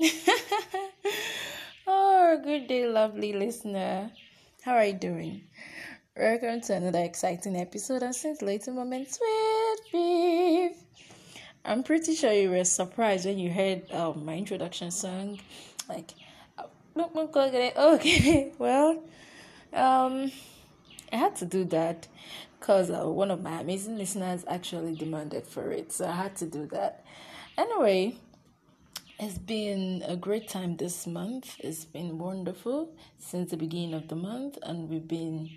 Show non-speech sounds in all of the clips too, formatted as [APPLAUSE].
[LAUGHS] Oh, good day, lovely listener. How are you doing? Welcome to another exciting episode of Scintillating Moments with Viv. I'm pretty sure you were surprised when you heard um, my introduction song. Like, ogene. [LAUGHS] Well, um, I had to do that because uh, one of my amazing listeners actually demanded for it. So I had to do that. Anyway, it's been a great time this month. It's been wonderful since the beginning of the month, and we've been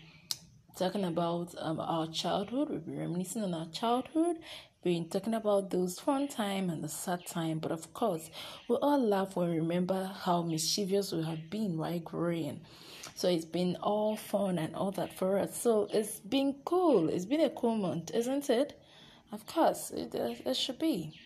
talking about um, our childhood. We've been reminiscing on our childhood. We've been talking about those fun time and the sad time. But of course, we all laugh when we remember how mischievous we have been while growing. So it's been all fun and all that for us. So it's been cool. It's been a cool month, isn't it? Of course, it, it should be.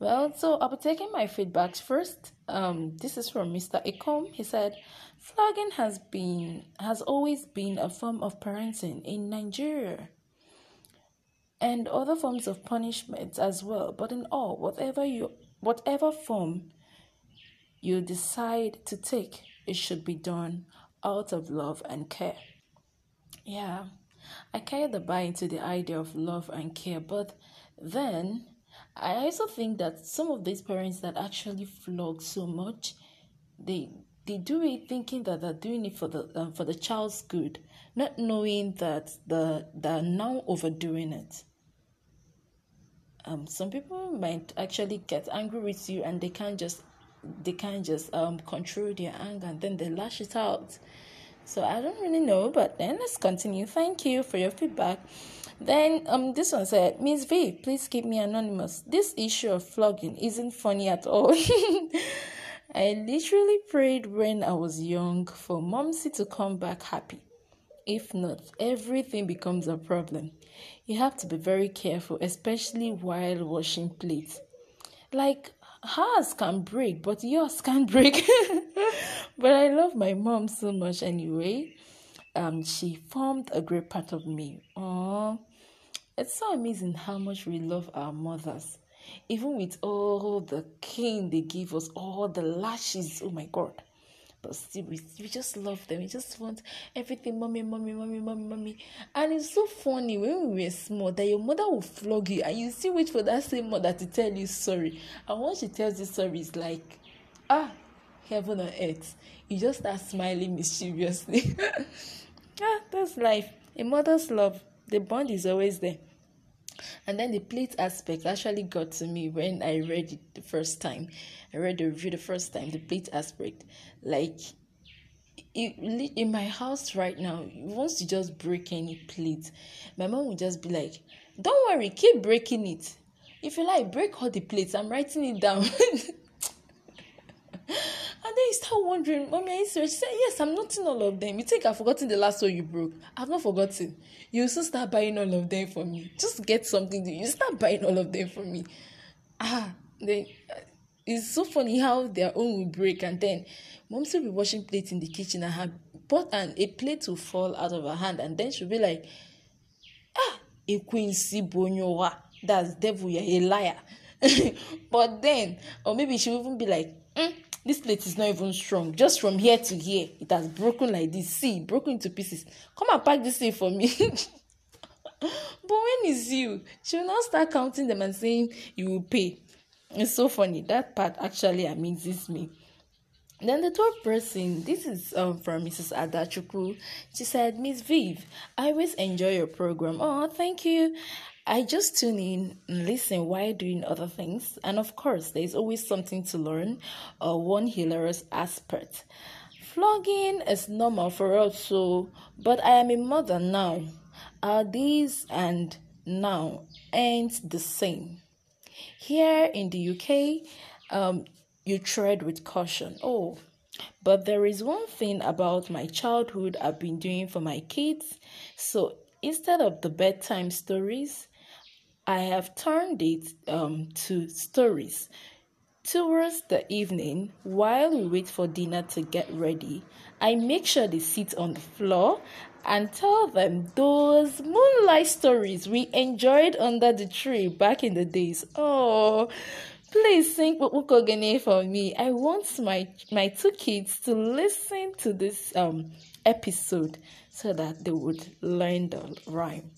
Well, so I'll be taking my feedbacks first. Um, this is from Mr. Ekom. He said, flogging has been has always been a form of parenting in Nigeria and other forms of punishment as well. But in all, whatever you whatever form you decide to take, it should be done out of love and care. Yeah, I kind of buy into the idea of love and care, but then I also think that some of these parents that actually flog so much, they they do it thinking that they're doing it for the um, for the child's good, not knowing that the they're now overdoing it. Um, some people might actually get angry with you and they can't just they can't just um control their anger and then they lash it out. So I don't really know, but then let's continue. Thank you for your feedback. Then um this one said, Miss V, please keep me anonymous. This issue of flogging isn't funny at all. [LAUGHS] I literally prayed when I was young for Momsy to come back happy. If not, everything becomes a problem. You have to be very careful, especially while washing plates. Like hers can break, but yours can't break. [LAUGHS] but I love my mom so much anyway. Um, she formed a great part of me. Oh, it's so amazing how much we love our mothers, even with all the cane they give us, all the lashes. Oh my God! Still, we, we just love them. We just want everything, mommy, mommy, mommy, mommy, mommy. And it's so funny when we were small that your mother will flog you, and you still wait for that same mother to tell you sorry. And once she tells you sorry, it's like, ah, heaven on earth. You just start smiling mischievously. [LAUGHS] ah, that's life. A mother's love, the bond is always there. And then the plate aspect actually got to me when I read it the first time. I read the review the first time, the plate aspect. Like, it, in my house right now, once you just break any plate, my mom would just be like, Don't worry, keep breaking it. If you like, break all the plates. I'm writing it down. [LAUGHS] Start wondering, Mommy, are you serious? She said, Yes, I'm noting all of them. You think I've forgotten the last one you broke? I've not forgotten. You also start buying all of them for me. Just get something to you start buying all of them for me. Ah, then uh, it's so funny how their own will break and then mom still be washing plates in the kitchen and her pot and a plate will fall out of her hand and then she'll be like, Ah, a quincy bonyowa. That's devil, you're a liar. [LAUGHS] but then, or maybe she'll even be like, mm, this plate is not even strong just from here to here it has broken like this see broken into pieces come and pack this thing for me [LAUGHS] but when is you she will now start counting them and saying you will pay it's so funny that part actually amazes me then the third person, this is um, from Mrs. Adachuku. She said, Miss Viv, I always enjoy your program. Oh, thank you. I just tune in and listen while doing other things. And of course, there's always something to learn or one hilarious aspect. Flogging is normal for us, so, but I am a mother now. Are these and now ain't the same. Here in the UK, um, you tread with caution. Oh, but there is one thing about my childhood I've been doing for my kids. So instead of the bedtime stories, I have turned it um, to stories. Towards the evening, while we wait for dinner to get ready, I make sure they sit on the floor and tell them those moonlight stories we enjoyed under the tree back in the days. Oh, please sing Ukogene for me. I want my my two kids to listen to this um episode so that they would learn the rhyme.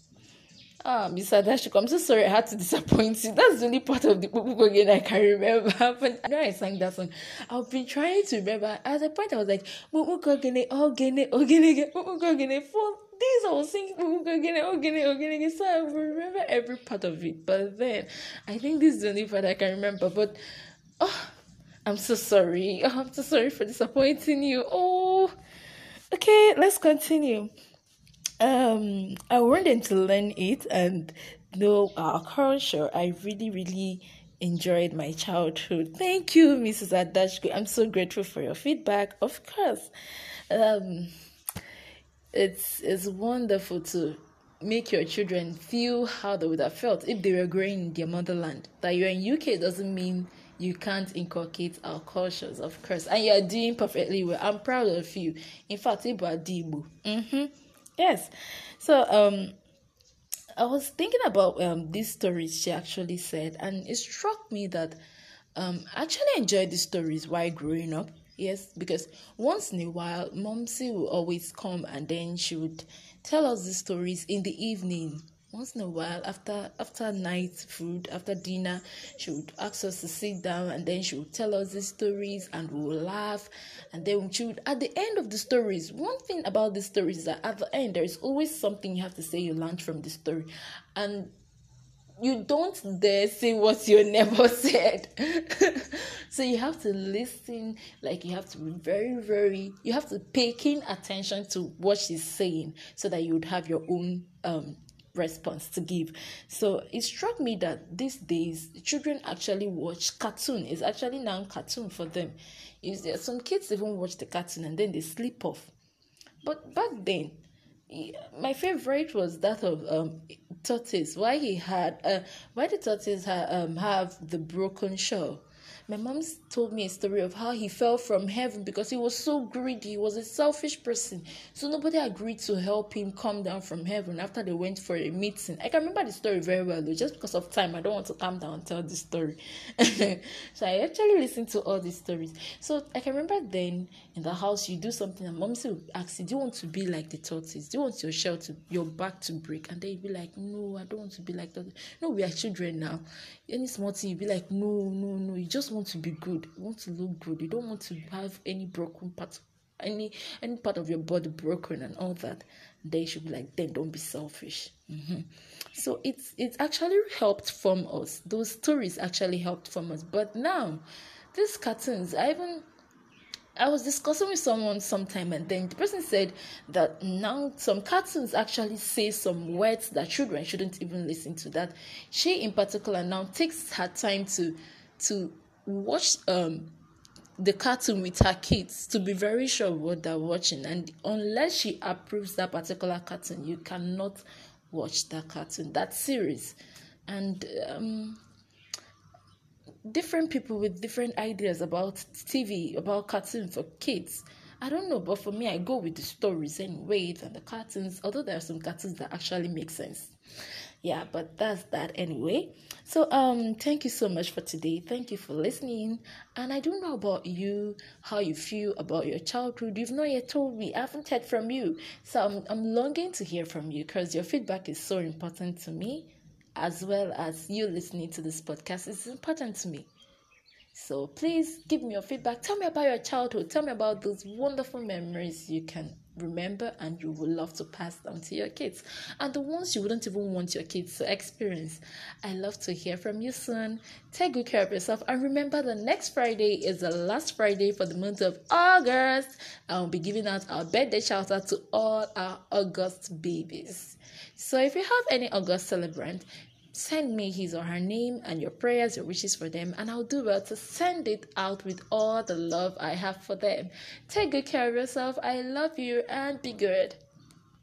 Ah, Miss Adashiko, I'm so sorry I had to disappoint you. That's the only part of the Pupu again I can remember. [LAUGHS] But when I sang that song, I've been trying to remember. At the point, I was like, Pupu Gene, Ogene, Ogene, Pupu Gene, for days I was singing Pupu Gene, Ogene, Ogene. So I remember every part of it. But then, I think this is the only part I can remember. But, oh, I'm so sorry. Oh, [LAUGHS] I'm so sorry for disappointing you. Oh, okay, let's continue um I wanted to learn it and know our culture. I really, really enjoyed my childhood. Thank you, Mrs. Adashko. I'm so grateful for your feedback. Of course. Um it's it's wonderful to make your children feel how they would have felt if they were growing in their motherland. That you're in UK doesn't mean you can't inculcate our cultures, of course. And you're doing perfectly well. I'm proud of you. In fact, Ibu. Mm-hmm. Yes. So um I was thinking about um these stories she actually said and it struck me that um I actually enjoyed these stories while growing up. Yes, because once in a while Momsy will always come and then she would tell us the stories in the evening once in a while after after night food after dinner she would ask us to sit down and then she would tell us the stories and we would laugh and then she would at the end of the stories one thing about the stories is that at the end there is always something you have to say you learned from the story and you don't dare say what you [LAUGHS] never said. [LAUGHS] so you have to listen, like you have to be very, very, you have to pay keen attention to what she's saying so that you would have your own um response to give. So it struck me that these days children actually watch cartoon. It's actually now cartoon for them. Is there some kids even watch the cartoon and then they sleep off. But back then, my favorite was that of um tortoise. Why he had uh why the tortoise ha- um have the broken shell my mom told me a story of how he fell from heaven because he was so greedy. He was a selfish person. So nobody agreed to help him come down from heaven after they went for a meeting. I can remember the story very well, though. Just because of time, I don't want to come down and tell the story. [LAUGHS] so I actually listened to all these stories. So I can remember then in the house, you do something, and mom would ask you, Do you want to be like the tortoise? Do you want your shell to, your back to break? And then you'd be like, No, I don't want to be like that. No, we are children now. Any small thing, you'd be like, No, no, no. You just want to be good. You want to look good. You don't want to have any broken part any any part of your body broken and all that. They should be like then don't be selfish. Mm-hmm. so it's it's actually helped form us. Those stories actually helped form us. But now these cartoons i even I was discussing with someone sometime, and then the person said that now some cartoons actually say some words that children shouldn't even listen to. That. She, in particular, now takes her time to to watch um the cartoon with her kids to be very sure what they're watching. And unless she approves that particular cartoon you cannot watch that cartoon that series. And um, different people with different ideas about tv about cartoon for kids. I don't know but for me i go with the stories anyway and the cartoons although there are some cartoons that actually make sense yeah but that's that anyway. So um thank you so much for today. Thank you for listening. And i don't know about you how you feel about your childhood. You've not yet told me. I haven't heard from you. So i'm, I'm longing to hear from you because your feedback is so important to me as well as you listening to this podcast. Is important to me so please give me your feedback. Tell me about your childhood. Tell me about those wonderful memories you can remember and you would love to pass down to your kids. And the ones you wouldn't even want your kids to experience. I love to hear from you soon. Take good care of yourself. And remember the next Friday is the last Friday for the month of August. I'll be giving out our birthday shout out to all our August babies. So if you have any August celebrant, Send me his or her name and your prayers, your wishes for them, and I'll do well to send it out with all the love I have for them. Take good care of yourself. I love you and be good.